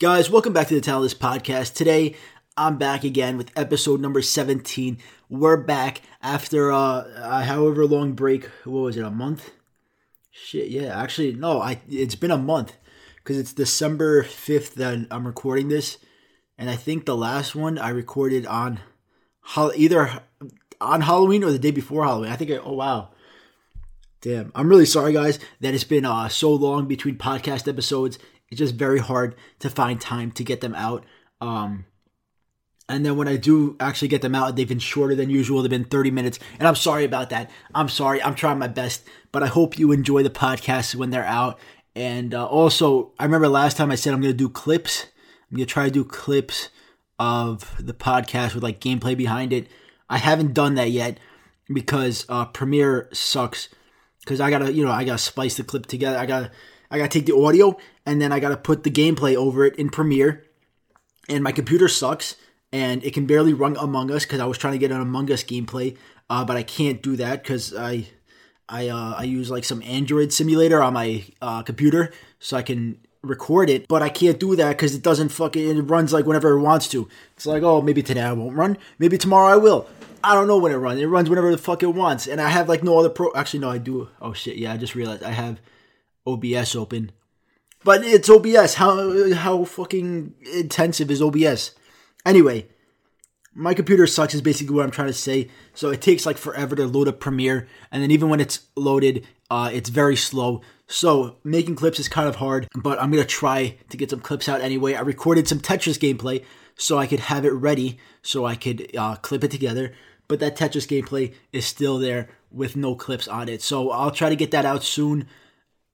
Guys, welcome back to the Talentless Podcast. Today, I'm back again with episode number 17. We're back after uh, a however long break. What was it, a month? Shit, yeah. Actually, no, I it's been a month because it's December 5th that I'm recording this. And I think the last one I recorded on either on Halloween or the day before Halloween. I think, I, oh wow. Damn. I'm really sorry, guys, that it's been uh, so long between podcast episodes it's just very hard to find time to get them out. Um, and then when I do actually get them out, they've been shorter than usual. They've been 30 minutes. And I'm sorry about that. I'm sorry. I'm trying my best. But I hope you enjoy the podcast when they're out. And uh, also, I remember last time I said I'm going to do clips. I'm going to try to do clips of the podcast with like gameplay behind it. I haven't done that yet because uh, Premiere sucks. Because I got to, you know, I got to splice the clip together. I got to I gotta take the audio and then I gotta put the gameplay over it in Premiere. And my computer sucks and it can barely run Among Us because I was trying to get an Among Us gameplay, uh, but I can't do that because I I uh, I use like some Android simulator on my uh, computer so I can record it, but I can't do that because it doesn't fucking it runs like whenever it wants to. It's like oh maybe today I won't run, maybe tomorrow I will. I don't know when it runs. It runs whenever the fuck it wants, and I have like no other pro. Actually, no, I do. Oh shit, yeah, I just realized I have OBS open. But it's OBS. How how fucking intensive is OBS? Anyway, my computer sucks is basically what I'm trying to say. So it takes like forever to load up Premiere, and then even when it's loaded, uh, it's very slow. So making clips is kind of hard, but I'm gonna try to get some clips out anyway. I recorded some Tetris gameplay so I could have it ready, so I could uh, clip it together. But that Tetris gameplay is still there with no clips on it. So I'll try to get that out soon.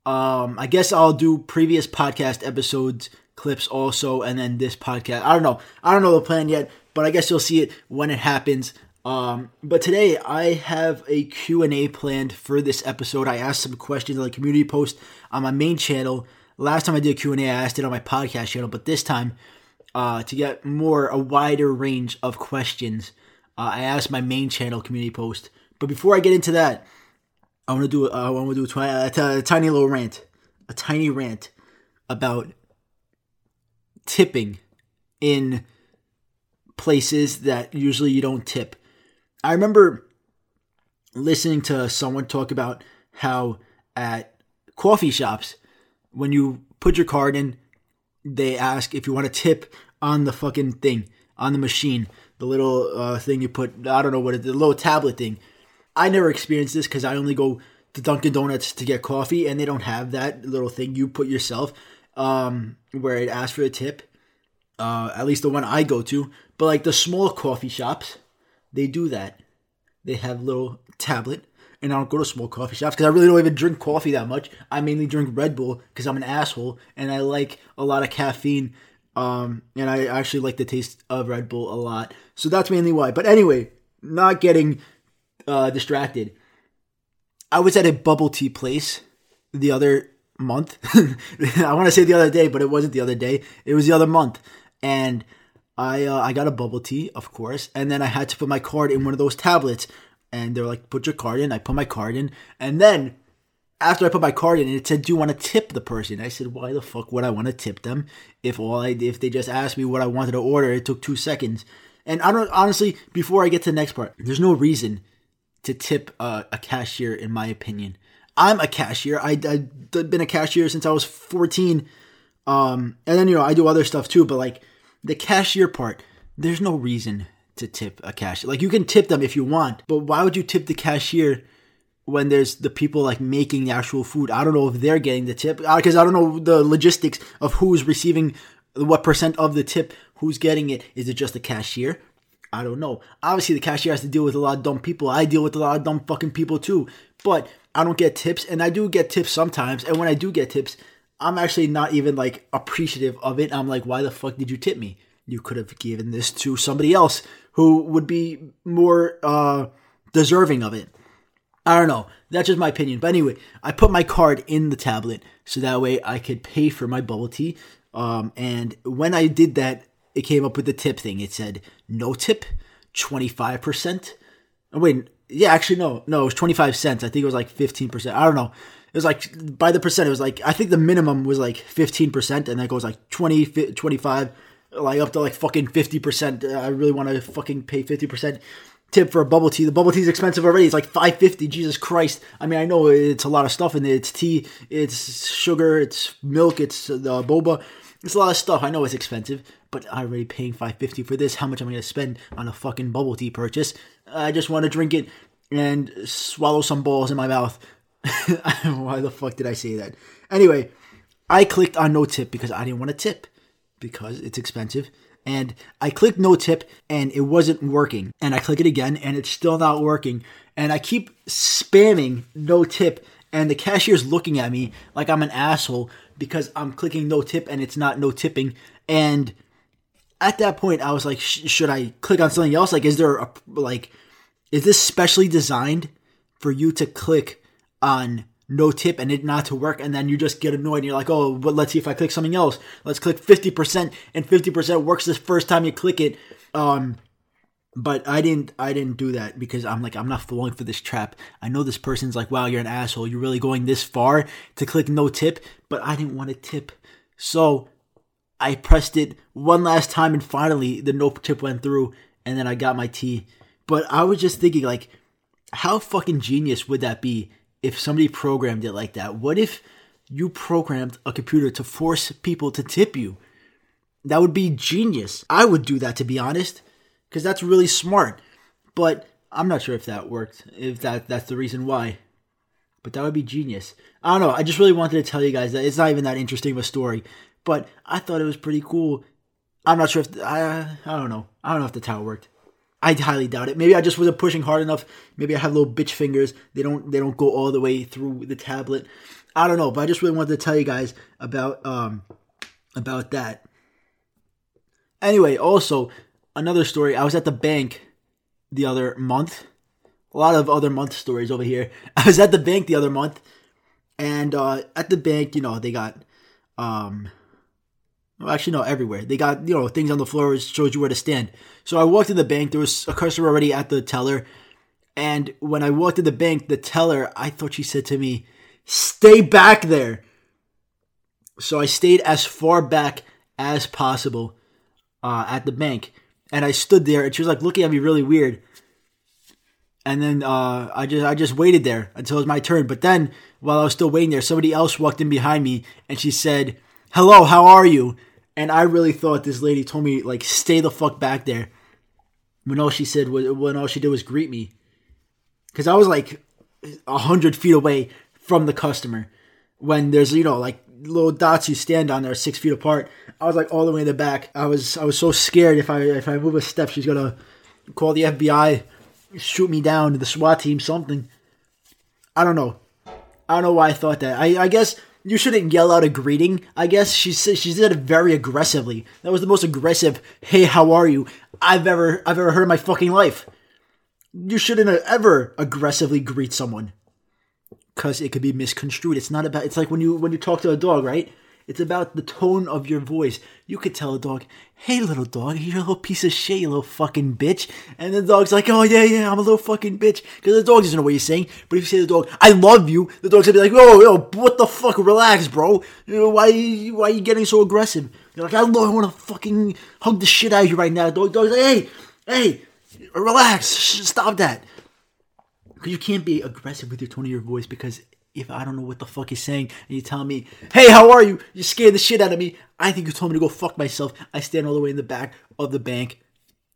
Um, I guess I'll do previous podcast episodes clips also, and then this podcast. I don't know. I don't know the plan yet, but I guess you'll see it when it happens. Um, but today I have a Q&A planned for this episode. I asked some questions on the community post on my main channel. Last time I did a Q&A, I asked it on my podcast channel, but this time, uh, to get more, a wider range of questions, uh, I asked my main channel community post. But before I get into that, I want to do I want to do a, twi- a, t- a tiny little rant, a tiny rant about tipping in places that usually you don't tip. I remember listening to someone talk about how at coffee shops when you put your card in they ask if you want to tip on the fucking thing on the machine the little uh, thing you put i don't know what it the little tablet thing I never experienced this because I only go to Dunkin' Donuts to get coffee, and they don't have that little thing you put yourself um, where it asks for a tip. Uh, at least the one I go to. But like the small coffee shops, they do that. They have little tablet, and I don't go to small coffee shops because I really don't even drink coffee that much. I mainly drink Red Bull because I'm an asshole, and I like a lot of caffeine. Um, and I actually like the taste of Red Bull a lot. So that's mainly why. But anyway, not getting uh, distracted. I was at a bubble tea place the other month. I want to say the other day, but it wasn't the other day. It was the other month, and I uh, I got a bubble tea, of course, and then I had to put my card in one of those tablets, and they're like, "Put your card in." I put my card in, and then after I put my card in, it said, "Do you want to tip the person?" I said, "Why the fuck would I want to tip them if all I if they just asked me what I wanted to order? It took two seconds." And I don't honestly. Before I get to the next part, there's no reason to tip a, cashier, in my opinion. I'm a cashier. I, I've been a cashier since I was 14. Um, and then, you know, I do other stuff too, but like the cashier part, there's no reason to tip a cashier. Like you can tip them if you want, but why would you tip the cashier when there's the people like making the actual food? I don't know if they're getting the tip because uh, I don't know the logistics of who's receiving what percent of the tip, who's getting it. Is it just the cashier? I don't know. Obviously, the cashier has to deal with a lot of dumb people. I deal with a lot of dumb fucking people too. But I don't get tips, and I do get tips sometimes. And when I do get tips, I'm actually not even like appreciative of it. I'm like, why the fuck did you tip me? You could have given this to somebody else who would be more uh, deserving of it. I don't know. That's just my opinion. But anyway, I put my card in the tablet so that way I could pay for my bubble tea. Um, and when I did that, it came up with the tip thing. It said no tip, 25%. Oh, wait, Yeah, actually, no, no, it was 25 cents. I think it was like 15%. I don't know. It was like, by the percent, it was like, I think the minimum was like 15%, and that goes like 20, 25, like up to like fucking 50%. Uh, I really want to fucking pay 50% tip for a bubble tea. The bubble tea is expensive already. It's like 550. Jesus Christ. I mean, I know it's a lot of stuff in it. It's tea, it's sugar, it's milk, it's the boba. It's a lot of stuff. I know it's expensive, but I'm already paying 550 for this. How much am I going to spend on a fucking bubble tea purchase? I just want to drink it and swallow some balls in my mouth. Why the fuck did I say that? Anyway, I clicked on no tip because I didn't want to tip because it's expensive. And I clicked no tip and it wasn't working. And I click it again and it's still not working. And I keep spamming no tip and the cashier's looking at me like I'm an asshole because I'm clicking no tip and it's not no tipping. And at that point, I was like, should I click on something else? Like, is there a, like, is this specially designed for you to click on no tip and it not to work? And then you just get annoyed and you're like oh but let's see if i click something else. Let's click 50% and 50% works the first time you click it. Um but i didn't i didn't do that because i'm like i'm not falling for this trap. I know this person's like wow you're an asshole. You're really going this far to click no tip but i didn't want to tip. So i pressed it one last time and finally the no tip went through and then i got my tea but i was just thinking like how fucking genius would that be if somebody programmed it like that? What if you programmed a computer to force people to tip you? That would be genius. I would do that to be honest, because that's really smart. But I'm not sure if that worked, if that that's the reason why. But that would be genius. I don't know. I just really wanted to tell you guys that it's not even that interesting of a story, but I thought it was pretty cool. I'm not sure if I I don't know. I don't know if that's how it worked. I highly doubt it. Maybe I just wasn't pushing hard enough. Maybe I have little bitch fingers. They don't they don't go all the way through the tablet. I don't know, but I just really wanted to tell you guys about um about that. Anyway, also another story. I was at the bank the other month. A lot of other month stories over here. I was at the bank the other month, and uh, at the bank, you know, they got um well, actually, no, everywhere. They got, you know, things on the floor shows you where to stand. So I walked to the bank. There was a customer already at the teller. And when I walked to the bank, the teller, I thought she said to me, stay back there. So I stayed as far back as possible uh, at the bank. And I stood there and she was like looking at me really weird. And then uh, I just I just waited there until it was my turn. But then while I was still waiting there, somebody else walked in behind me and she said, hello, how are you? And I really thought this lady told me, like, stay the fuck back there. When all she said was, when all she did was greet me. Because I was like a hundred feet away from the customer. When there's, you know, like little dots you stand on that are six feet apart. I was like all the way in the back. I was I was so scared if I if I move a step, she's gonna call the FBI, shoot me down, the SWAT team, something. I don't know. I don't know why I thought that. I I guess you shouldn't yell out a greeting. I guess she said she did it very aggressively. That was the most aggressive "Hey, how are you?" I've ever I've ever heard in my fucking life. You shouldn't ever aggressively greet someone, cause it could be misconstrued. It's not about. It's like when you when you talk to a dog, right? It's about the tone of your voice. You could tell a dog, hey, little dog, you're a little piece of shit, you little fucking bitch. And the dog's like, oh, yeah, yeah, I'm a little fucking bitch. Because the dog doesn't know what you're saying. But if you say to the dog, I love you, the dog's gonna be like, oh, yo, what the fuck? Relax, bro. Why, why are you getting so aggressive? You're like, I love, I want to fucking hug the shit out of you right now. The dog, dog's like, hey, hey, relax, stop that. Because you can't be aggressive with your tone of your voice because if I don't know what the fuck you're saying and you tell me, hey, how are you? You scared the shit out of me. I think you told me to go fuck myself. I stand all the way in the back of the bank.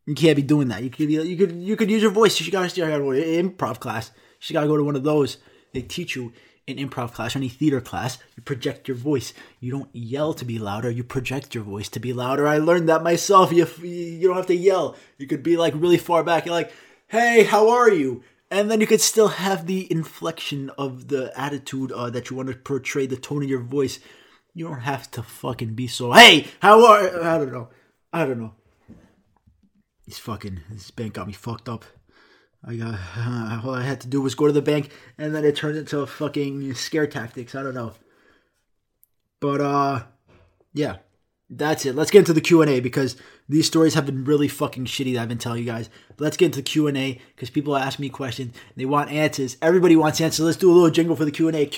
You can't be doing that. You could you could you could use your voice. You gotta start to improv class. You gotta go to one of those. They teach you in improv class or any theater class. You project your voice. You don't yell to be louder. You project your voice to be louder. I learned that myself. You you don't have to yell. You could be like really far back. You're like, hey, how are you? And then you could still have the inflection of the attitude uh, that you want to portray, the tone of your voice. You don't have to fucking be so. Hey, how are? I don't know. I don't know. This fucking this bank got me fucked up. I got uh, all I had to do was go to the bank, and then it turned into fucking scare tactics. I don't know. But uh, yeah, that's it. Let's get into the Q and A because these stories have been really fucking shitty. That I've been telling you guys. But let's get into the Q and A because people ask me questions. They want answers. Everybody wants answers. Let's do a little jingle for the Q and A.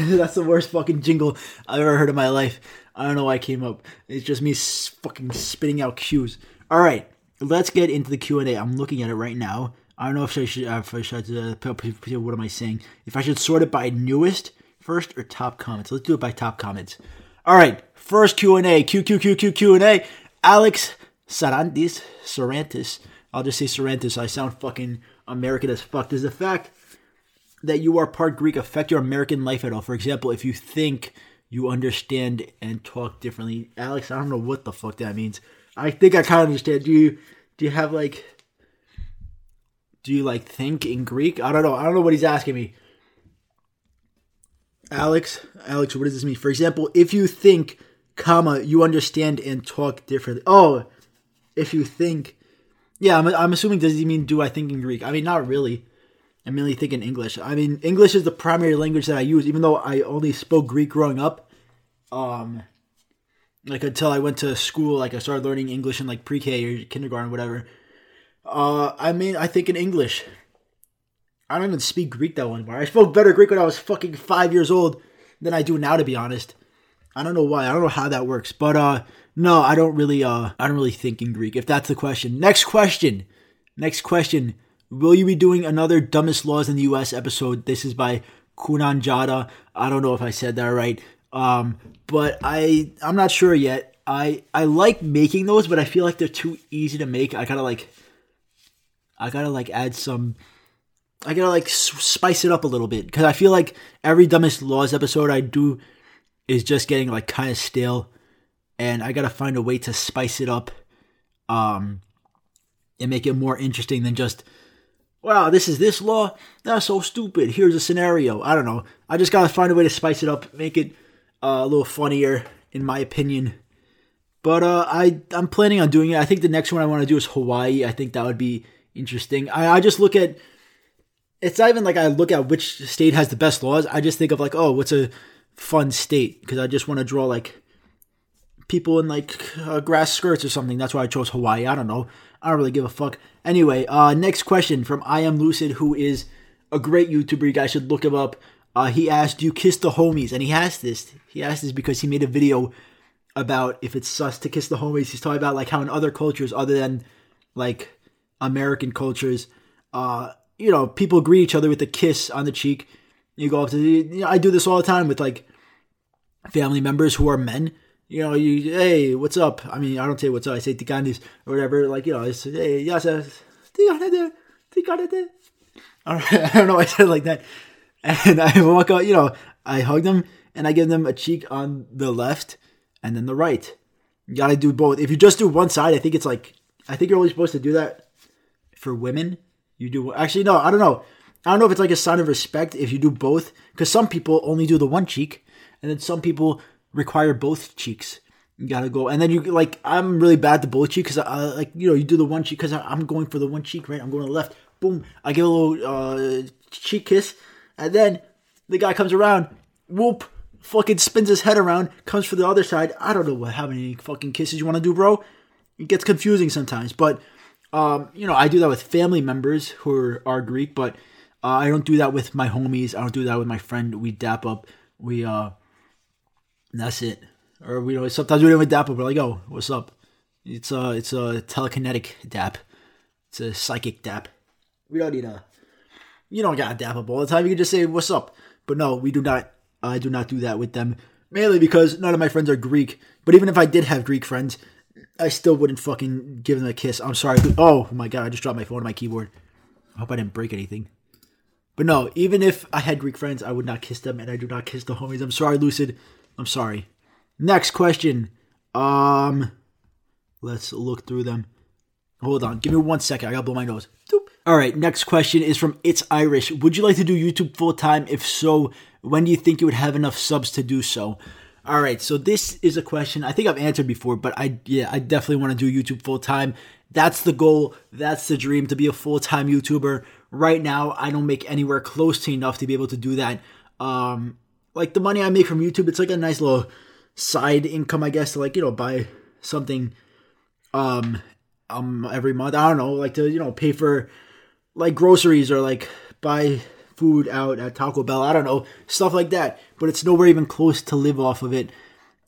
That's the worst fucking jingle I've ever heard in my life. I don't know why I came up. It's just me fucking spitting out cues. All right, let's get into the Q and A. I'm looking at it right now. I don't know if I should. If I should. Uh, what am I saying? If I should sort it by newest first or top comments. Let's do it by top comments. All right, first Q and A, Q Q Q Q Q and A. Alex Sarantis, Sarantis. I'll just say Sarantis. I sound fucking American as fuck. Does the fact that you are part Greek affect your American life at all? For example, if you think you understand and talk differently, Alex, I don't know what the fuck that means. I think I kind of understand. Do you do you have like do you like think in Greek? I don't know. I don't know what he's asking me. Alex, Alex, what does this mean? For example, if you think, comma, you understand and talk differently. Oh, if you think, yeah, I'm, I'm assuming does he mean do I think in Greek? I mean, not really. I mainly think in English. I mean, English is the primary language that I use, even though I only spoke Greek growing up. Um, like until I went to school, like I started learning English in like pre-K or kindergarten, whatever. Uh, I mean, I think in English. I don't even speak Greek that one bar. I spoke better Greek when I was fucking five years old than I do now, to be honest. I don't know why. I don't know how that works, but uh, no, I don't really uh, I don't really think in Greek. If that's the question. Next question. Next question. Will you be doing another dumbest laws in the U.S. episode? This is by Kunan Jada. I don't know if I said that right. Um, but I I'm not sure yet. I I like making those, but I feel like they're too easy to make. I gotta like I gotta like add some I gotta like spice it up a little bit because I feel like every dumbest laws episode I do is just getting like kind of stale, and I gotta find a way to spice it up, um, and make it more interesting than just, wow, this is this law. That's so stupid. Here's a scenario. I don't know. I just gotta find a way to spice it up, make it uh, a little funnier, in my opinion. But uh, I I'm planning on doing it. I think the next one I want to do is Hawaii. I think that would be interesting. I, I just look at it's not even like I look at which state has the best laws. I just think of like, oh, what's a fun state? Because I just want to draw like people in like uh, grass skirts or something. That's why I chose Hawaii. I don't know. I don't really give a fuck. Anyway, uh, next question from I am Lucid, who is a great YouTuber. You guys should look him up. Uh, he asked, "Do you kiss the homies?" And he asked this. He asked this because he made a video about if it's sus to kiss the homies. He's talking about like how in other cultures, other than like American cultures, uh, you know, people greet each other with a kiss on the cheek. You go up to, the, you know, I do this all the time with like family members who are men. You know, you, hey, what's up? I mean, I don't say what's up. I say tiganis or whatever. Like, you know, it's, hey, yes, tiganete, tiganete. I don't know. Why I said like that. And I walk out, you know, I hug them and I give them a cheek on the left and then the right. You gotta do both. If you just do one side, I think it's like, I think you're only supposed to do that for women you do actually no, I don't know. I don't know if it's like a sign of respect if you do both, because some people only do the one cheek, and then some people require both cheeks. You gotta go, and then you like. I'm really bad to both cheek because I like you know you do the one cheek because I'm going for the one cheek right. I'm going to the left. Boom! I give a little uh, cheek kiss, and then the guy comes around. Whoop! Fucking spins his head around, comes for the other side. I don't know what how many fucking kisses you want to do, bro. It gets confusing sometimes, but um, you know, I do that with family members who are, are Greek, but uh, I don't do that with my homies. I don't do that with my friend. We dap up. We uh, that's it. Or we know sometimes we don't even dap up. We're like, oh, what's up? It's a it's a telekinetic dap. It's a psychic dap. We don't need a. You don't gotta dap up all the time. You can just say what's up. But no, we do not. I do not do that with them. Mainly because none of my friends are Greek. But even if I did have Greek friends, I still wouldn't fucking give them a kiss. I'm sorry. Oh my god, I just dropped my phone on my keyboard. I hope I didn't break anything. But no, even if I had Greek friends, I would not kiss them, and I do not kiss the homies. I'm sorry, Lucid. I'm sorry. Next question. Um, let's look through them. Hold on, give me one second. I gotta blow my nose. Doop. All right, next question is from It's Irish. Would you like to do YouTube full time? If so, when do you think you would have enough subs to do so? All right, so this is a question I think I've answered before, but I yeah, I definitely want to do YouTube full time. That's the goal. That's the dream to be a full time YouTuber. Right now, I don't make anywhere close to enough to be able to do that. Um, like the money I make from YouTube, it's like a nice little side income, I guess, to like you know buy something um um every month. I don't know, like to you know pay for like groceries or like buy food out at Taco Bell. I don't know stuff like that, but it's nowhere even close to live off of it.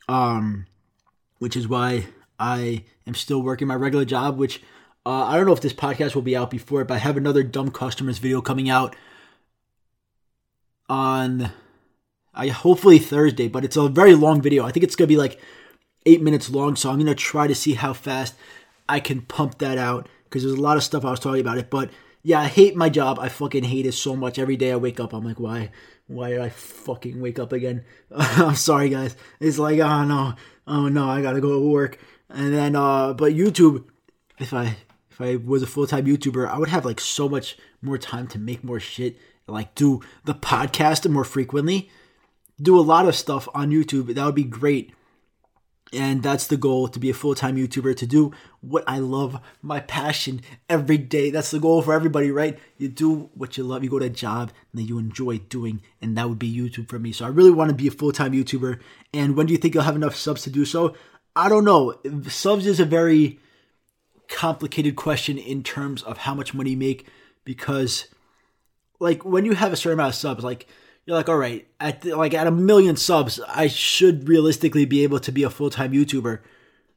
Um, which is why I am still working my regular job. Which uh, I don't know if this podcast will be out before it, but I have another dumb customers video coming out on I hopefully Thursday, but it's a very long video. I think it's gonna be like eight minutes long, so I'm gonna try to see how fast I can pump that out because there's a lot of stuff I was talking about it. But yeah, I hate my job. I fucking hate it so much. Every day I wake up, I'm like, why? Why did I fucking wake up again? I'm sorry, guys. It's like, oh no, oh no, I gotta go to work. And then, uh, but YouTube, if I if I was a full time YouTuber, I would have like so much more time to make more shit, like do the podcast more frequently do a lot of stuff on YouTube. That would be great. And that's the goal to be a full time YouTuber, to do what I love, my passion every day. That's the goal for everybody, right? You do what you love, you go to a job that you enjoy doing, and that would be YouTube for me. So I really want to be a full time YouTuber. And when do you think you'll have enough subs to do so? I don't know. Subs is a very complicated question in terms of how much money you make because, like, when you have a certain amount of subs, like, you're like, all right, at like at a million subs, I should realistically be able to be a full time YouTuber,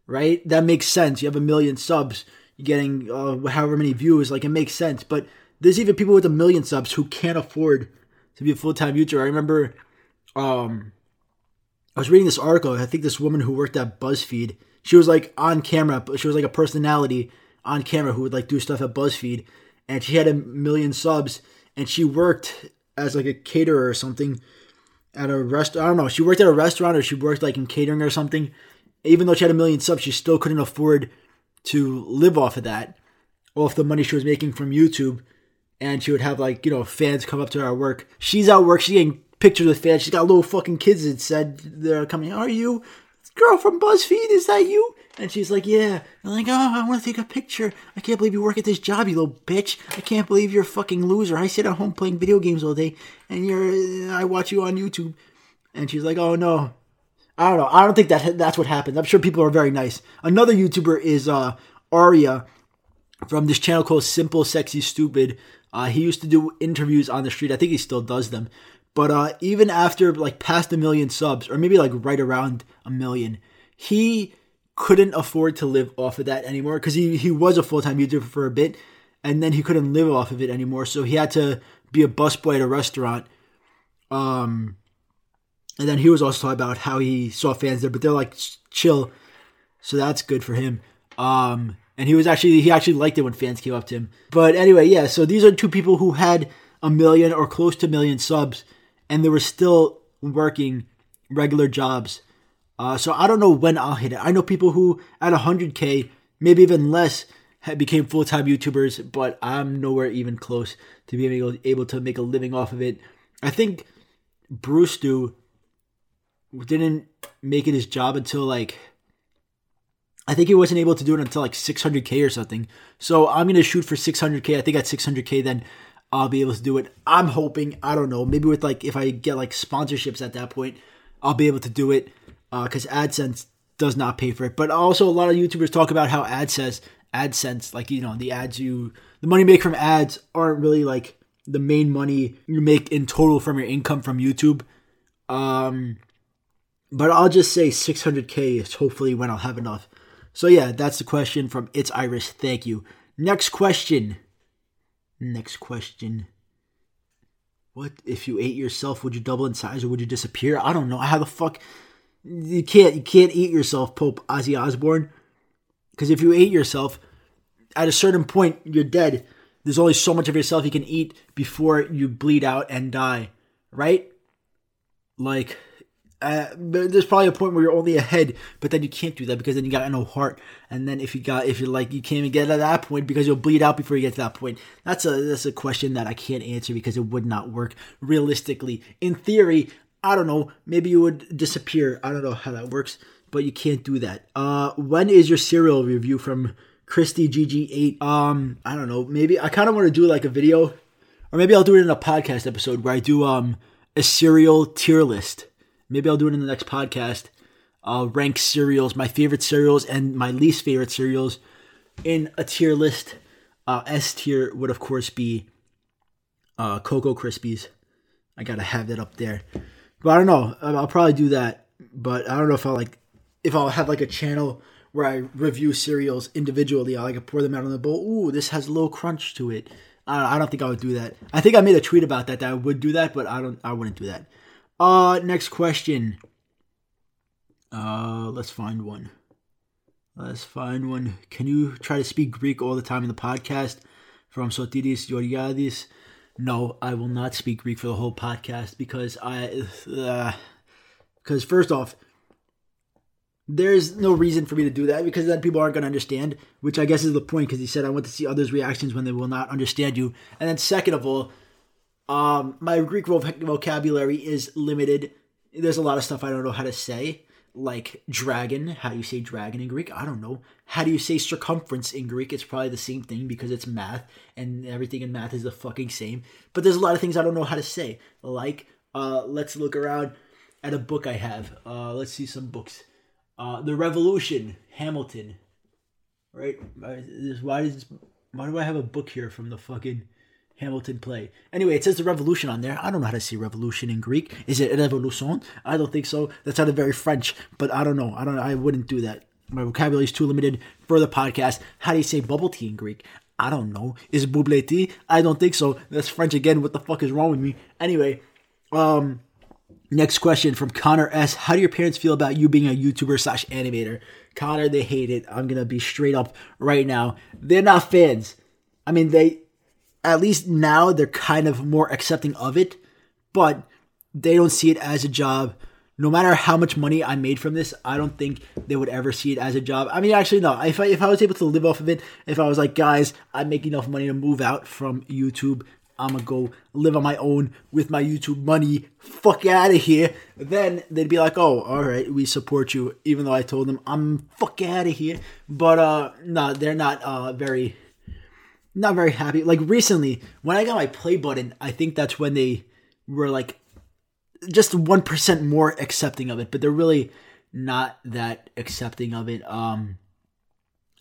right? That makes sense. You have a million subs, you're getting uh, however many views, like it makes sense. But there's even people with a million subs who can't afford to be a full time YouTuber. I remember, um, I was reading this article. I think this woman who worked at BuzzFeed, she was like on camera, but she was like a personality on camera who would like do stuff at BuzzFeed, and she had a million subs, and she worked as like a caterer or something at a rest. I don't know. She worked at a restaurant or she worked like in catering or something. Even though she had a million subs, she still couldn't afford to live off of that, off the money she was making from YouTube. And she would have like you know fans come up to her at work. She's at work. She's getting pictures with fans. She's got little fucking kids that said they're coming. Are you girl from BuzzFeed? Is that you? And she's like, yeah. I'm like, oh, I want to take a picture. I can't believe you work at this job, you little bitch. I can't believe you're a fucking loser. I sit at home playing video games all day, and you're, I watch you on YouTube. And she's like, oh no. I don't know. I don't think that that's what happened. I'm sure people are very nice. Another YouTuber is uh, Aria from this channel called Simple Sexy Stupid. Uh, he used to do interviews on the street. I think he still does them. But uh, even after like past a million subs, or maybe like right around a million, he couldn't afford to live off of that anymore because he, he was a full time YouTuber for a bit and then he couldn't live off of it anymore. So he had to be a busboy at a restaurant. Um, and then he was also talking about how he saw fans there, but they're like chill. So that's good for him. Um, and he was actually, he actually liked it when fans came up to him. But anyway, yeah, so these are two people who had a million or close to a million subs and they were still working regular jobs uh, so I don't know when I'll hit it. I know people who at 100k, maybe even less, became full time YouTubers, but I'm nowhere even close to being able, able to make a living off of it. I think Brewstew didn't make it his job until like I think he wasn't able to do it until like 600k or something. So I'm gonna shoot for 600k. I think at 600k then I'll be able to do it. I'm hoping. I don't know. Maybe with like if I get like sponsorships at that point, I'll be able to do it because uh, AdSense does not pay for it. But also, a lot of YouTubers talk about how AdSense, AdSense, like you know, the ads you, the money you make from ads aren't really like the main money you make in total from your income from YouTube. Um, but I'll just say 600k is hopefully when I'll have enough. So yeah, that's the question from It's Iris. Thank you. Next question. Next question. What if you ate yourself? Would you double in size or would you disappear? I don't know. How the fuck? you can't you can't eat yourself, Pope Ozzy Osbourne, because if you ate yourself, at a certain point you're dead. There's only so much of yourself you can eat before you bleed out and die, right? Like, uh, there's probably a point where you're only ahead, but then you can't do that because then you got no heart, and then if you got if you're like you can't even get to that point because you'll bleed out before you get to that point. That's a that's a question that I can't answer because it would not work realistically. In theory, I don't know, maybe you would disappear. I don't know how that works, but you can't do that. Uh, when is your cereal review from Christy GG8? Um, I don't know. Maybe I kind of want to do like a video, or maybe I'll do it in a podcast episode where I do um a cereal tier list. Maybe I'll do it in the next podcast. uh, rank cereals, my favorite cereals and my least favorite cereals in a tier list. Uh, S tier would of course be uh, Cocoa Krispies. I gotta have that up there. But I don't know. I'll probably do that. But I don't know if I'll like if I'll have like a channel where I review cereals individually. I like pour them out on the bowl. Ooh, this has a little crunch to it. I don't think I would do that. I think I made a tweet about that that I would do that, but I don't. I wouldn't do that. Uh, next question. Uh, let's find one. Let's find one. Can you try to speak Greek all the time in the podcast? From Sotiris Georgiadis. No, I will not speak Greek for the whole podcast because I, uh, because first off, there's no reason for me to do that because then people aren't going to understand, which I guess is the point because he said I want to see others' reactions when they will not understand you. And then second of all, um, my Greek vocabulary is limited. There's a lot of stuff I don't know how to say like dragon. How do you say dragon in Greek? I don't know. How do you say circumference in Greek? It's probably the same thing because it's math and everything in math is the fucking same. But there's a lot of things I don't know how to say. Like, uh, let's look around at a book I have. Uh, let's see some books. Uh, the Revolution, Hamilton. Right? Why does why do I have a book here from the fucking Hamilton play. Anyway, it says the revolution on there. I don't know how to say revolution in Greek. Is it revolution? I don't think so. That sounded very French, but I don't know. I don't. I wouldn't do that. My vocabulary is too limited for the podcast. How do you say bubble tea in Greek? I don't know. Is bubble tea? I don't think so. That's French again. What the fuck is wrong with me? Anyway, um, next question from Connor S. How do your parents feel about you being a YouTuber slash animator? Connor, they hate it. I'm gonna be straight up right now. They're not fans. I mean, they at least now they're kind of more accepting of it, but they don't see it as a job. No matter how much money I made from this, I don't think they would ever see it as a job. I mean, actually, no. If I, if I was able to live off of it, if I was like, guys, I'm making enough money to move out from YouTube, I'm gonna go live on my own with my YouTube money, fuck out of here, then they'd be like, oh, all right, we support you, even though I told them I'm fuck out of here. But uh, no, they're not uh very not very happy. Like recently, when I got my play button, I think that's when they were like just 1% more accepting of it, but they're really not that accepting of it. Um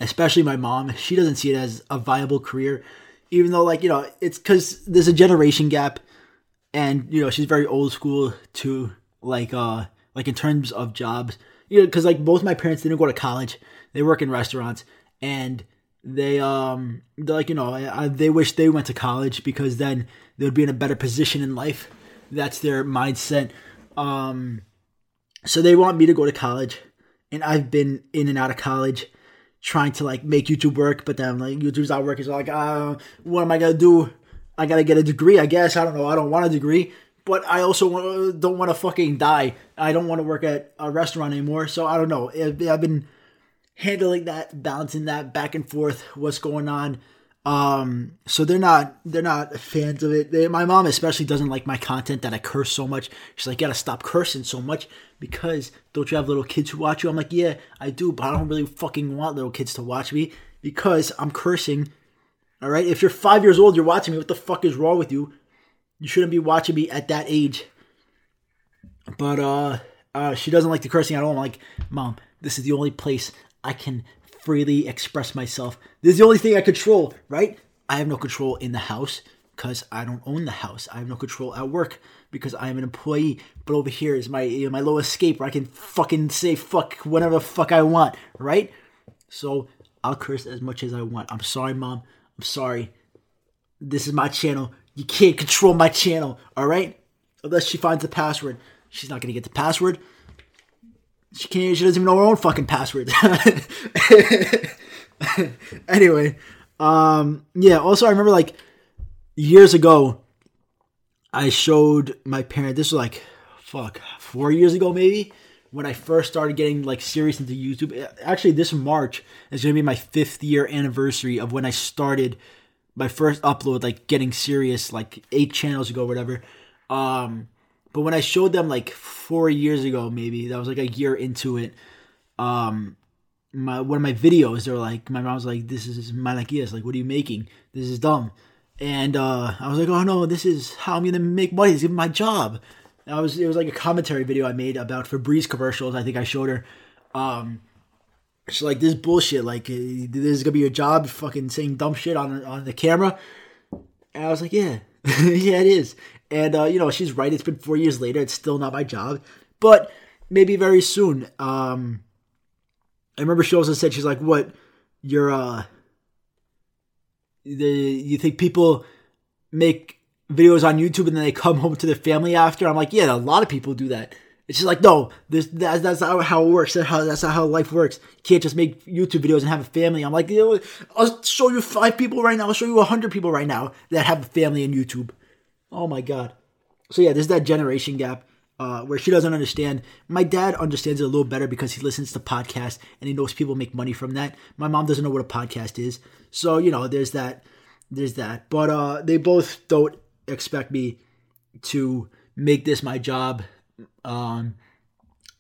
especially my mom, she doesn't see it as a viable career even though like, you know, it's cuz there's a generation gap and you know, she's very old school to like uh like in terms of jobs. You know, cuz like both my parents didn't go to college. They work in restaurants and they um they're like you know I, they wish they went to college because then they would be in a better position in life. That's their mindset. Um so they want me to go to college and i've been in and out of college trying to like make youtube work but then like youtube's not working so like uh what am i gonna do? I gotta get a degree i guess. I don't know. I don't want a degree but i also don't want to fucking die. I don't want to work at a restaurant anymore so i don't know. I've been handling that, balancing that back and forth, what's going on. Um, so they're not they're not fans of it. They, my mom especially doesn't like my content that I curse so much. She's like, "Gotta stop cursing so much because don't you have little kids who watch you?" I'm like, "Yeah, I do, but I don't really fucking want little kids to watch me because I'm cursing." All right, if you're five years old, you're watching me. What the fuck is wrong with you? You shouldn't be watching me at that age. But uh, uh she doesn't like the cursing at all. I'm like, "Mom, this is the only place I can freely express myself. This is the only thing I control, right? I have no control in the house because I don't own the house. I have no control at work because I am an employee. But over here is my you know, my low escape where I can fucking say fuck whatever the fuck I want, right? So I'll curse as much as I want. I'm sorry, mom. I'm sorry. This is my channel. You can't control my channel, all right? Unless she finds the password. She's not gonna get the password. She can't. She doesn't even know her own fucking password. anyway, um, yeah. Also, I remember like years ago, I showed my parent. This was like fuck four years ago, maybe when I first started getting like serious into YouTube. Actually, this March is gonna be my fifth year anniversary of when I started my first upload, like getting serious, like eight channels ago, whatever. Um, but when I showed them like four years ago, maybe that was like a year into it. Um, my one of my videos, they were like, my mom was like, "This is my like what are you making? This is dumb." And uh, I was like, "Oh no, this is how I'm gonna make money. This is my job." I was it was like a commentary video I made about Febreze commercials. I think I showed her. Um, she's like, "This bullshit. Like, uh, this is gonna be your job, fucking saying dumb shit on on the camera." And I was like, "Yeah, yeah, it is." And uh, you know, she's right. It's been four years later. It's still not my job, but maybe very soon. Um, I remember she also said she's like, "What? You're uh, the you think people make videos on YouTube and then they come home to their family after?" I'm like, "Yeah, a lot of people do that." It's just like no, this that's, that's not how it works. That's how that's not how life works. You can't just make YouTube videos and have a family. I'm like, I'll show you five people right now. I'll show you a hundred people right now that have a family in YouTube. Oh my god. So yeah, there's that generation gap uh, where she doesn't understand. My dad understands it a little better because he listens to podcasts and he knows people make money from that. My mom doesn't know what a podcast is, so you know, there's that. There's that. But uh, they both don't expect me to make this my job um,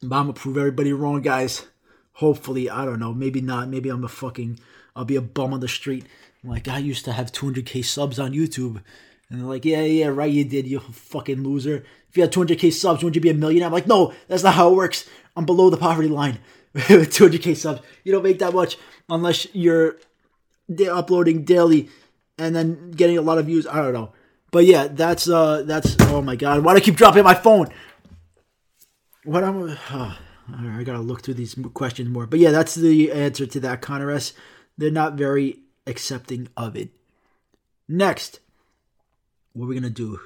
gonna prove everybody wrong, guys. Hopefully, I don't know. Maybe not. Maybe I'm a fucking. I'll be a bum on the street. Like I used to have 200k subs on YouTube, and they're like, yeah, yeah, right, you did, you fucking loser. If you had 200k subs, wouldn't you be a millionaire? I'm like, no, that's not how it works. I'm below the poverty line with 200k subs. You don't make that much unless you're uploading daily and then getting a lot of views. I don't know. But yeah, that's uh that's oh my god, why do I keep dropping my phone? what I'm, oh, I gotta look through these questions more. But yeah, that's the answer to that, Connor S. They're not very accepting of it. Next, what are we gonna do?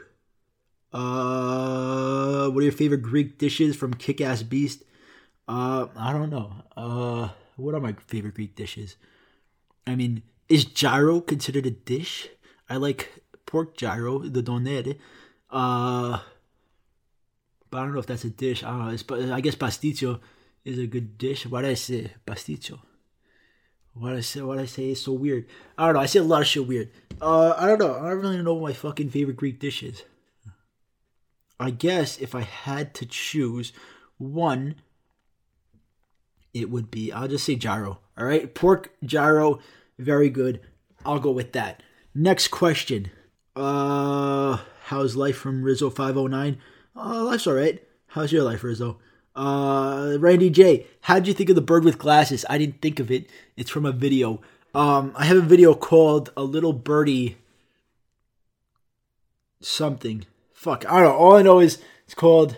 Uh, what are your favorite Greek dishes from Kick Ass Beast? Uh, I don't know. Uh, what are my favorite Greek dishes? I mean, is gyro considered a dish? I like pork gyro, the doner. Uh, but I don't know if that's a dish. I don't know. It's, I guess pasticcio is a good dish. Why did I say pasticcio? Did I say? Did I say it's so weird? I don't know. I say a lot of shit weird. Uh, I don't know. I don't really know what my fucking favorite Greek dish is. I guess if I had to choose one, it would be. I'll just say gyro. All right, pork gyro, very good. I'll go with that. Next question. Uh, how's life from Rizzo five oh nine? Uh, life's all right. How's your life, Rizzo? Uh, Randy J, how'd you think of the bird with glasses? I didn't think of it. It's from a video. Um, I have a video called "A Little Birdie." Something. Fuck. I don't know. All I know is it's called.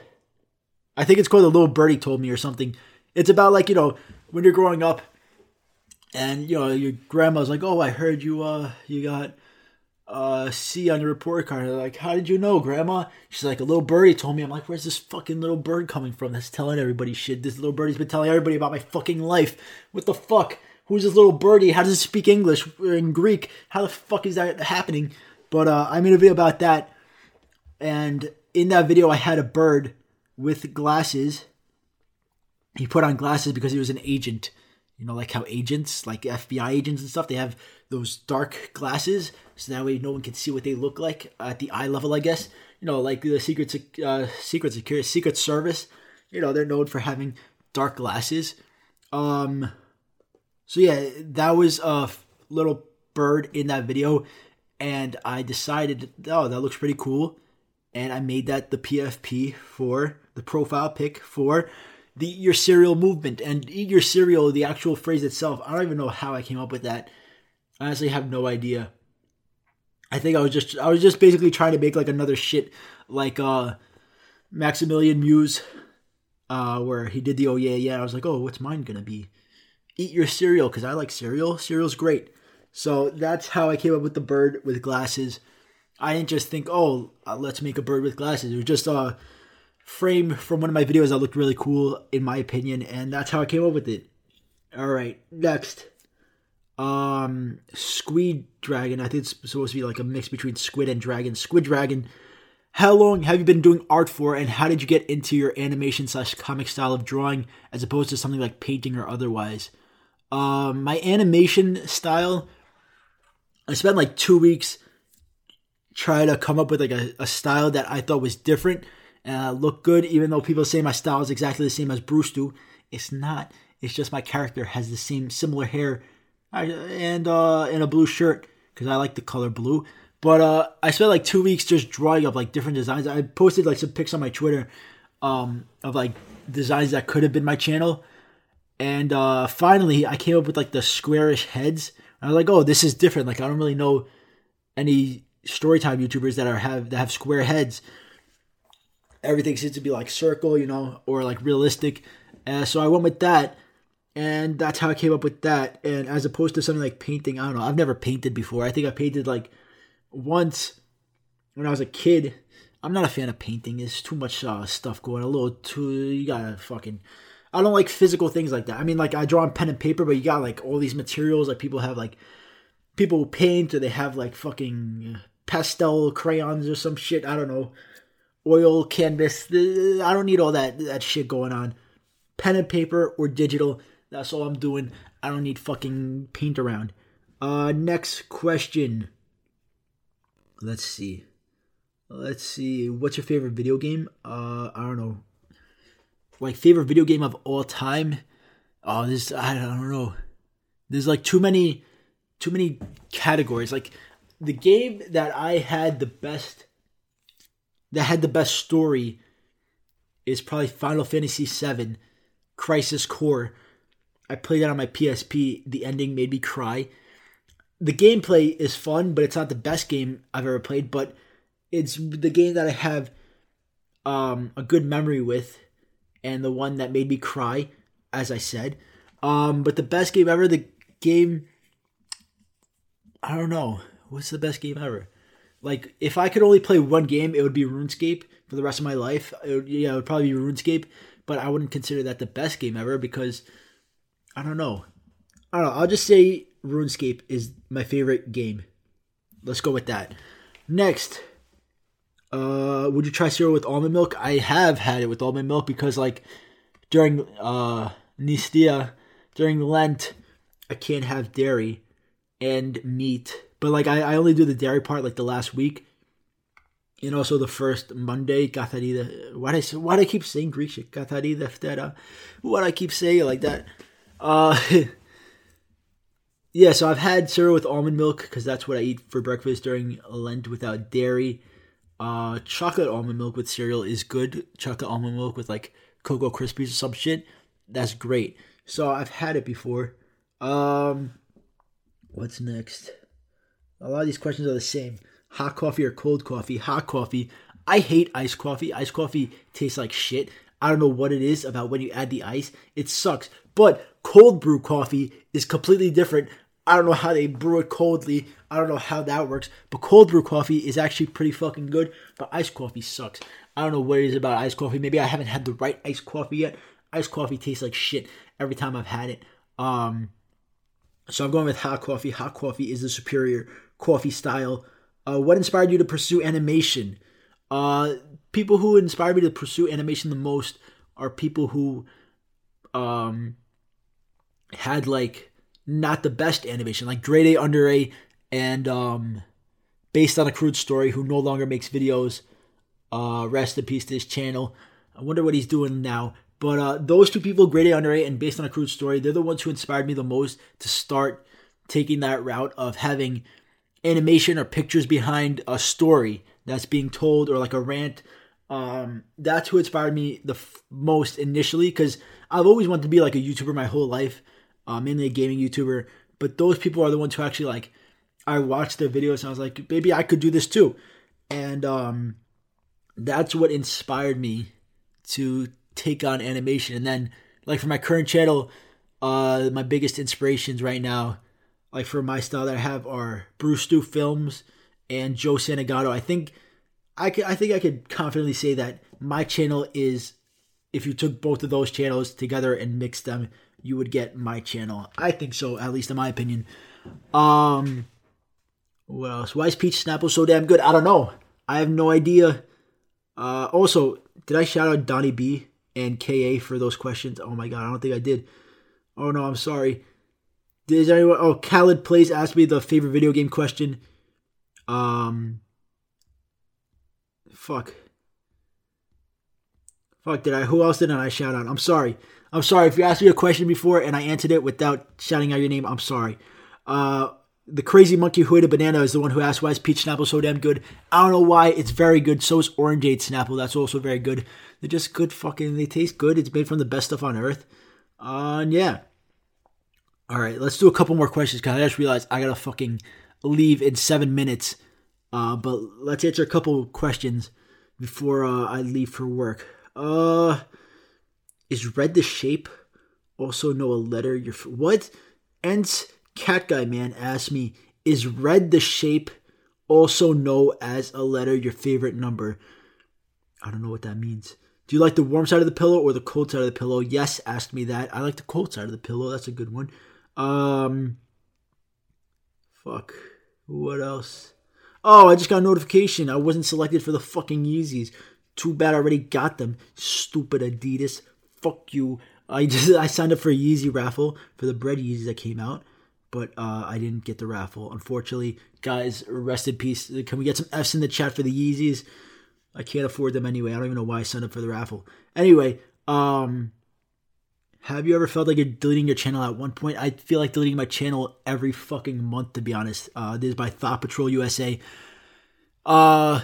I think it's called "A Little Birdie Told Me" or something. It's about like you know when you're growing up, and you know your grandma's like, "Oh, I heard you. Uh, you got." Uh, C on your report card. They're like, how did you know, Grandma? She's like, a little birdie told me. I'm like, where's this fucking little bird coming from? That's telling everybody shit. This little birdie's been telling everybody about my fucking life. What the fuck? Who's this little birdie? How does it speak English in Greek? How the fuck is that happening? But uh, I made a video about that, and in that video, I had a bird with glasses. He put on glasses because he was an agent. You know, like how agents, like FBI agents and stuff, they have those dark glasses so that way no one can see what they look like at the eye level. I guess you know, like the secret uh, secret security secret service. You know, they're known for having dark glasses. Um, so yeah, that was a little bird in that video, and I decided, oh, that looks pretty cool, and I made that the PFP for the profile pic for the eat your cereal movement and eat your cereal. The actual phrase itself, I don't even know how I came up with that. I honestly have no idea. I think I was just I was just basically trying to make like another shit like uh Maximilian Muse uh where he did the oh yeah yeah I was like oh what's mine gonna be eat your cereal because I like cereal cereal's great so that's how I came up with the bird with glasses I didn't just think oh uh, let's make a bird with glasses it was just a frame from one of my videos that looked really cool in my opinion and that's how I came up with it. All right next. Um squid dragon. I think it's supposed to be like a mix between squid and dragon. Squid dragon how long have you been doing art for and how did you get into your animation slash comic style of drawing as opposed to something like painting or otherwise? Um my animation style i spent like two weeks trying to come up with like a, a style that i thought was different uh, looked good even though people say my style is exactly the same as Brewstew it's not it's just my character has the same similar hair and uh, in a blue shirt because I like the color blue. But uh, I spent like two weeks just drawing up like different designs. I posted like some pics on my Twitter um, of like designs that could have been my channel. And uh, finally, I came up with like the squarish heads. I was like, oh, this is different. Like I don't really know any storytime YouTubers that are have that have square heads. Everything seems to be like circle, you know, or like realistic. So I went with that, and that's how I came up with that. And as opposed to something like painting, I don't know. I've never painted before. I think I painted like once when I was a kid. I'm not a fan of painting. It's too much uh, stuff going. A little too. You gotta fucking. I don't like physical things like that. I mean, like I draw on pen and paper, but you got like all these materials. Like people have like people paint, or they have like fucking pastel crayons or some shit. I don't know. Oil canvas. I don't need all that that shit going on. Pen and paper or digital. That's all I'm doing. I don't need fucking paint around. Uh, next question. Let's see. Let's see. What's your favorite video game? Uh, I don't know. Like favorite video game of all time? Oh, this I don't know. There's like too many, too many categories. Like the game that I had the best, that had the best story, is probably Final Fantasy VII, Crisis Core. I played that on my PSP. The ending made me cry the gameplay is fun, but it's not the best game I've ever played. But it's the game that I have um, a good memory with, and the one that made me cry, as I said. Um, but the best game ever, the game. I don't know. What's the best game ever? Like, if I could only play one game, it would be RuneScape for the rest of my life. It would, yeah, it would probably be RuneScape, but I wouldn't consider that the best game ever because I don't know. I don't know. I'll just say RuneScape is my favorite game. Let's go with that. Next, uh, would you try cereal with almond milk? I have had it with almond milk because like during uh Nistia, during Lent, I can't have dairy and meat. But like I, I only do the dairy part like the last week. And also the first Monday, Katharida. Why do I why do I keep saying Greek shit? Why do I keep saying like that? Uh yeah, so I've had cereal with almond milk because that's what I eat for breakfast during Lent without dairy. Uh, chocolate almond milk with cereal is good. Chocolate almond milk with like Cocoa Krispies or some shit. That's great. So I've had it before. Um, what's next? A lot of these questions are the same. Hot coffee or cold coffee? Hot coffee. I hate iced coffee. Iced coffee tastes like shit. I don't know what it is about when you add the ice. It sucks. But cold brew coffee is completely different. I don't know how they brew it coldly. I don't know how that works. But cold brew coffee is actually pretty fucking good. But iced coffee sucks. I don't know what it is about iced coffee. Maybe I haven't had the right iced coffee yet. Iced coffee tastes like shit every time I've had it. Um, so I'm going with hot coffee. Hot coffee is the superior coffee style. Uh, what inspired you to pursue animation? Uh, people who inspired me to pursue animation the most are people who um, had like not the best animation, like Grade A Under A and um, based on a crude story, who no longer makes videos. Uh, rest in peace to his channel. I wonder what he's doing now. But uh, those two people, Grade A Under A and Based on a Crude Story, they're the ones who inspired me the most to start taking that route of having animation or pictures behind a story that's being told or like a rant. Um, that's who inspired me the f- most initially because I've always wanted to be like a YouTuber my whole life uh, mainly a gaming YouTuber. But those people are the ones who actually like. I watched their videos and I was like, maybe I could do this too, and um, that's what inspired me to take on animation. And then, like for my current channel, uh, my biggest inspirations right now, like for my style that I have, are Brewstew Films and Joe Santagato. I think I could, I think I could confidently say that my channel is, if you took both of those channels together and mixed them, you would get my channel. I think so, at least in my opinion. Um, what else? Why is Peach Snapple so damn good? I don't know. I have no idea. Uh, also, did I shout out Donnie B and KA for those questions? Oh my god, I don't think I did. Oh no, I'm sorry. Is anyone? Oh, Khaled plays asked me the favorite video game question. Um, fuck. Fuck, did I? Who else did I shout out? I'm sorry. I'm sorry if you asked me a question before and I answered it without shouting out your name. I'm sorry. Uh, the crazy monkey who ate a banana is the one who asked why is peach Snapple so damn good. I don't know why. It's very good. So is orangeade Snapple. That's also very good. They're just good fucking. They taste good. It's made from the best stuff on earth. Uh, yeah. All right, let's do a couple more questions because I just realized I gotta fucking leave in seven minutes. Uh, but let's answer a couple questions before uh, I leave for work. Uh, is red the shape? Also know a letter. Your what? Ents cat guy man asked me, is red the shape? Also know as a letter your favorite number. I don't know what that means. Do you like the warm side of the pillow or the cold side of the pillow? Yes, asked me that. I like the cold side of the pillow. That's a good one. Um, fuck. What else? Oh, I just got a notification. I wasn't selected for the fucking Yeezys. Too bad I already got them. Stupid Adidas. Fuck you. I just I signed up for a Yeezy raffle for the bread Yeezys that came out, but uh, I didn't get the raffle. Unfortunately, guys, rest in peace. Can we get some F's in the chat for the Yeezys? I can't afford them anyway. I don't even know why I signed up for the raffle. Anyway, um, have you ever felt like you're deleting your channel at one point? I feel like deleting my channel every fucking month, to be honest. Uh, this is by Thought Patrol USA. Uh,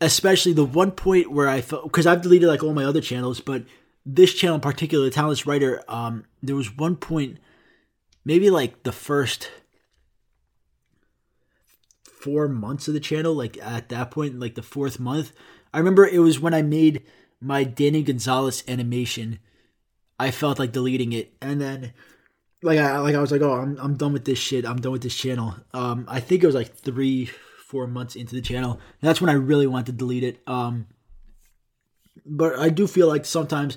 especially the one point where I felt because I've deleted like all my other channels, but this channel in particular, the Talentless Writer, um, there was one point, maybe like the first four months of the channel, like at that point, like the fourth month, I remember it was when I made my Danny Gonzalez animation. I felt like deleting it, and then like I like I was like, oh, I'm I'm done with this shit. I'm done with this channel. Um, I think it was like three, four months into the channel. And that's when I really wanted to delete it. Um, but I do feel like sometimes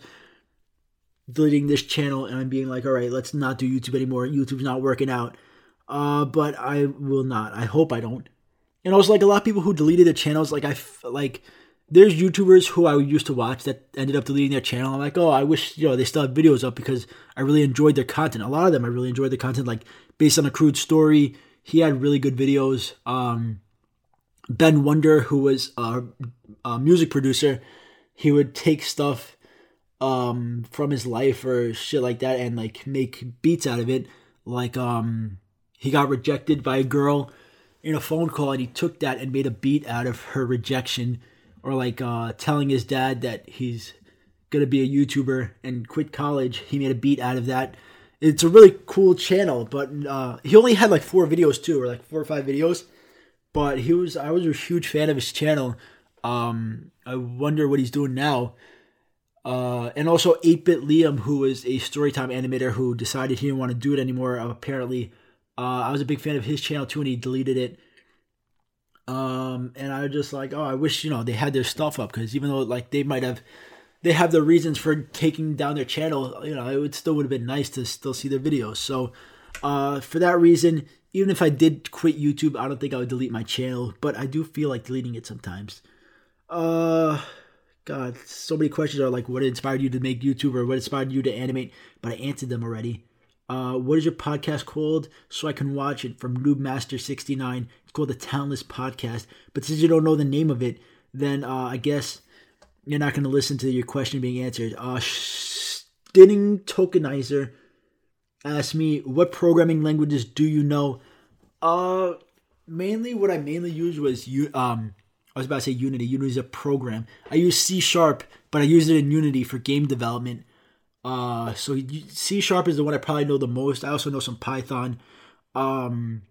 deleting this channel and I'm being like, all right, let's not do YouTube anymore. YouTube's not working out. Uh, but I will not. I hope I don't. And also, like a lot of people who deleted their channels, like I like there's YouTubers who I used to watch that ended up deleting their channel. I'm like, oh, I wish you know they still have videos up because I really enjoyed their content. A lot of them I really enjoyed the content, like based on a crude story. He had really good videos. Um, Ben Wonder, who was a, a music producer, he would take stuff um, from his life or shit like that and like make beats out of it. Like um, he got rejected by a girl in a phone call and he took that and made a beat out of her rejection or like uh, telling his dad that he's gonna be a YouTuber and quit college. He made a beat out of that. It's a really cool channel, but uh, he only had like four videos too, or like four or five videos. But he was I was a huge fan of his channel. Um, I wonder what he's doing now. Uh, and also 8-Bit Liam, who was a Storytime animator who decided he didn't want to do it anymore. Apparently, uh, I was a big fan of his channel too, and he deleted it. Um, and I was just like, oh, I wish you know they had their stuff up because even though like they might have, they have their reasons for taking down their channel. You know, it would still would have been nice to still see their videos. So, uh, for that reason, even if I did quit YouTube, I don't think I would delete my channel. But I do feel like deleting it sometimes. Uh, God, so many questions are like, what inspired you to make YouTube or what inspired you to animate? But I answered them already. Uh, what is your podcast called? So I can watch it from Noobmaster69. It's called the Talentless Podcast. But since you don't know the name of it, then uh, I guess you're not going to listen to your question being answered. Uh, Stinning Tokenizer asked me, what programming languages do you know? Uh, mainly what I mainly used was you. Um, I was about to say Unity. Unity is a program. I use C Sharp, but I use it in Unity for game development. Uh, so C sharp is the one I probably know the most. I also know some Python. Um,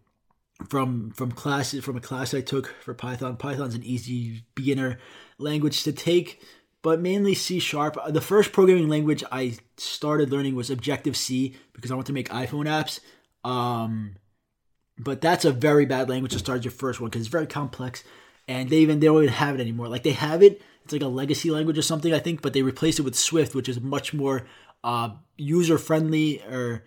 from from classes from a class I took for Python. Python's an easy beginner language to take, but mainly C sharp. The first programming language I started learning was Objective C because I want to make iPhone apps. Um, but that's a very bad language to start your first one because it's very complex, and they even they don't even have it anymore. Like they have it, it's like a legacy language or something I think, but they replaced it with Swift, which is much more uh, user friendly or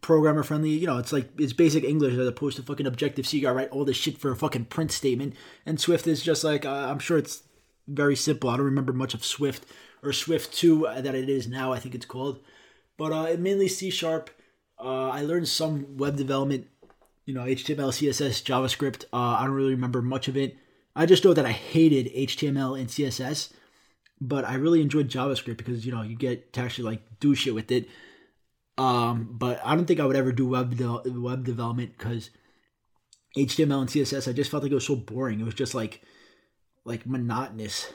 programmer friendly. You know, it's like it's basic English as opposed to fucking Objective C. You gotta write all this shit for a fucking print statement, and Swift is just like uh, I'm sure it's very simple. I don't remember much of Swift or Swift two uh, that it is now. I think it's called, but uh, mainly C sharp. Uh, I learned some web development, you know, HTML, CSS, JavaScript. Uh, I don't really remember much of it. I just know that I hated HTML and CSS but I really enjoyed JavaScript because you know you get to actually like do shit with it. Um, but I don't think I would ever do web de- web development because HTML and CSS, I just felt like it was so boring. It was just like like monotonous.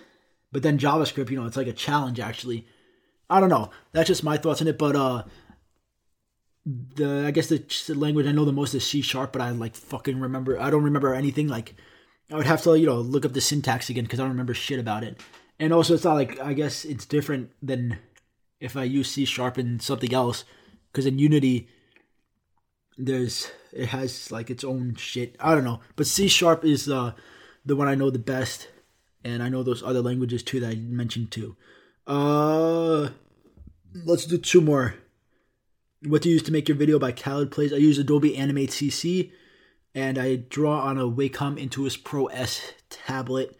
But then JavaScript, you know, it's like a challenge actually. I don't know. That's just my thoughts on it. But uh, the I guess the language I know the most is C sharp, but I like fucking remember. I don't remember anything. Like I would have to you know look up the syntax again because I don't remember shit about it. And also, it's not like I guess it's different than if I use C sharp and something else because in Unity there's it has like its own shit. I don't know, but C sharp is the uh, the one I know the best, and I know those other languages too that I mentioned too. Uh, let's do two more. What do you use to make your video by Khaled Plays. I use Adobe Animate CC, and I draw on a Wacom Intuos Pro S tablet.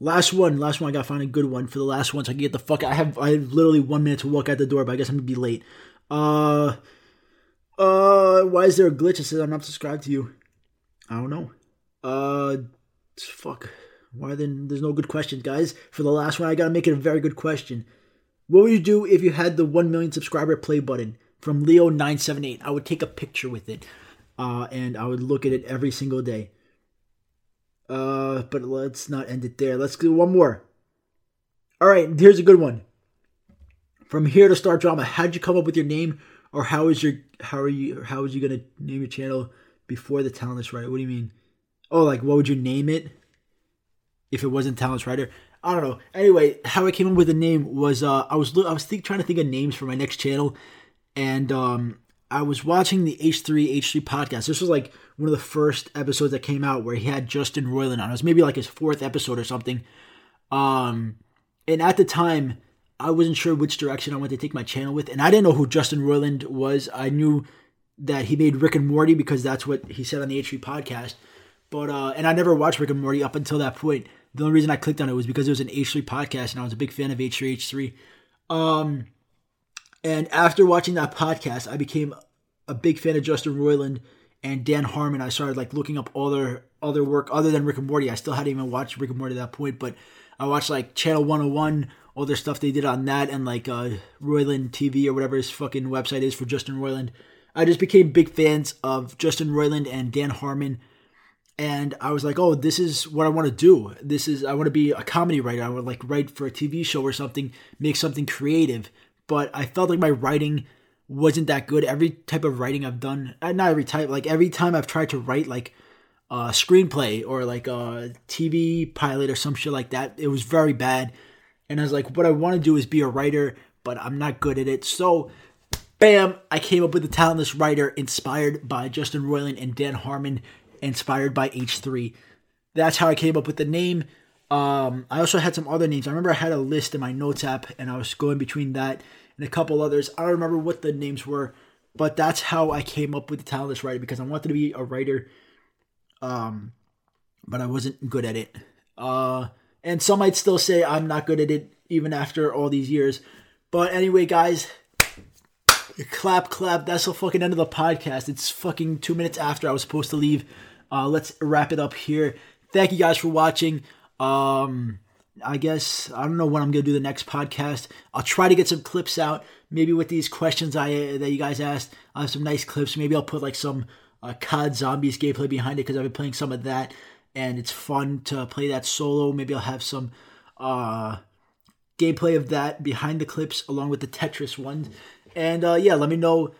Last one, last one. I gotta find a good one for the last one so I can get the fuck. I have I have literally one minute to walk out the door, but I guess I'm gonna be late. Uh, uh, why is there a glitch that says I'm not subscribed to you? I don't know. Uh, fuck. Why then? There's no good questions, guys. For the last one, I gotta make it a very good question. What would you do if you had the one million subscriber play button from Leo nine seven eight? I would take a picture with it, uh, and I would look at it every single day. Uh, but let's not end it there. Let's do one more. All right, here's a good one. From here to start drama, how'd you come up with your name, or how is your how are you how was you gonna name your channel before the talentless writer? What do you mean? Oh, like what would you name it if it wasn't talentless writer? I don't know. Anyway, how I came up with the name was uh, I was I was think, trying to think of names for my next channel, and um, I was watching the H3 H3 podcast. This was like one of the first episodes that came out where he had Justin Roiland on. It was maybe like his fourth episode or something. Um, and at the time, I wasn't sure which direction I wanted to take my channel with, and I didn't know who Justin Roiland was. I knew that he made Rick and Morty because that's what he said on the H3 podcast. But uh, and I never watched Rick and Morty up until that point. The only reason I clicked on it was because it was an H3 podcast, and I was a big fan of H3 H3. Um, and after watching that podcast, I became a big fan of Justin Roiland and Dan Harmon. I started like looking up all their other work other than Rick and Morty. I still hadn't even watched Rick and Morty at that point, but I watched like Channel 101, all their stuff they did on that, and like uh, Roiland TV or whatever his fucking website is for Justin Roiland. I just became big fans of Justin Roiland and Dan Harmon. And I was like, oh, this is what I want to do. This is, I want to be a comedy writer. I would like write for a TV show or something, make something creative. But I felt like my writing wasn't that good. Every type of writing I've done, uh, not every type, like every time I've tried to write like a screenplay or like a TV pilot or some shit like that, it was very bad. And I was like, what I want to do is be a writer, but I'm not good at it. So, bam, I came up with the talentless writer inspired by Justin Roiland and Dan Harmon, inspired by H3. That's how I came up with the name. Um, I also had some other names. I remember I had a list in my notes app, and I was going between that and a couple others. I don't remember what the names were, but that's how I came up with the talentless writer because I wanted to be a writer, um, but I wasn't good at it. Uh, and some might still say I'm not good at it even after all these years. But anyway, guys, clap, clap. That's the fucking end of the podcast. It's fucking two minutes after I was supposed to leave. Uh, let's wrap it up here. Thank you guys for watching. Um, I guess I don't know when I'm gonna do the next podcast. I'll try to get some clips out, maybe with these questions I that you guys asked. I have some nice clips. Maybe I'll put like some uh, COD Zombies gameplay behind it because I've been playing some of that, and it's fun to play that solo. Maybe I'll have some uh, gameplay of that behind the clips along with the Tetris one. And uh, yeah, let me know.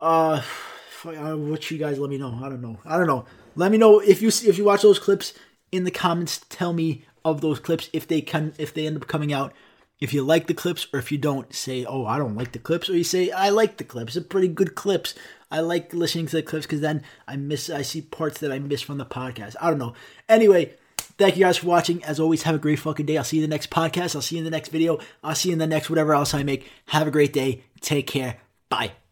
Uh, uh, what you guys let me know. I don't know. I don't know. Let me know if you if you watch those clips in the comments. Tell me of those clips if they can if they end up coming out. If you like the clips or if you don't, say, "Oh, I don't like the clips," or you say, "I like the clips. They're pretty good clips. I like listening to the clips because then I miss I see parts that I miss from the podcast. I don't know. Anyway, thank you guys for watching. As always, have a great fucking day. I'll see you in the next podcast. I'll see you in the next video. I'll see you in the next whatever else I make. Have a great day. Take care. Bye.